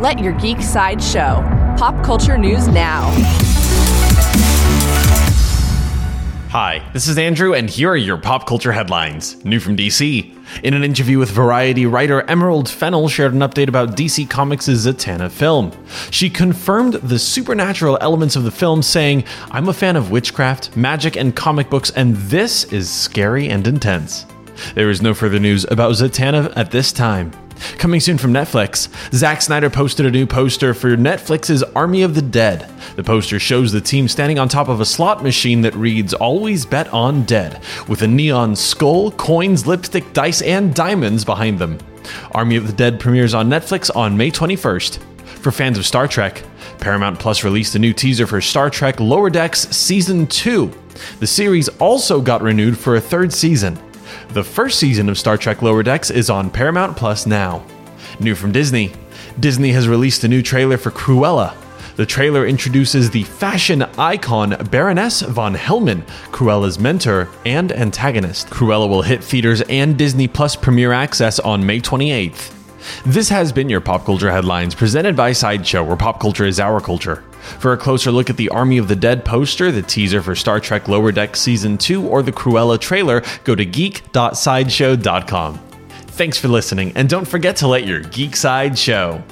Let your geek side show. Pop culture news now. Hi, this is Andrew, and here are your pop culture headlines. New from DC. In an interview with Variety, writer Emerald Fennell shared an update about DC Comics' Zatanna film. She confirmed the supernatural elements of the film, saying, I'm a fan of witchcraft, magic, and comic books, and this is scary and intense. There is no further news about Zatanna at this time. Coming soon from Netflix, Zack Snyder posted a new poster for Netflix's Army of the Dead. The poster shows the team standing on top of a slot machine that reads Always Bet on Dead, with a neon skull, coins, lipstick, dice, and diamonds behind them. Army of the Dead premieres on Netflix on May 21st. For fans of Star Trek, Paramount Plus released a new teaser for Star Trek Lower Decks Season 2. The series also got renewed for a third season. The first season of Star Trek Lower Decks is on Paramount Plus now. New from Disney Disney has released a new trailer for Cruella. The trailer introduces the fashion icon Baroness von Hellman, Cruella's mentor and antagonist. Cruella will hit theaters and Disney Plus Premiere Access on May 28th. This has been your Pop Culture Headlines presented by Sideshow, where pop culture is our culture. For a closer look at the Army of the Dead poster, the teaser for Star Trek Lower Deck Season 2, or the Cruella trailer, go to geek.sideshow.com. Thanks for listening, and don't forget to let your geek side show.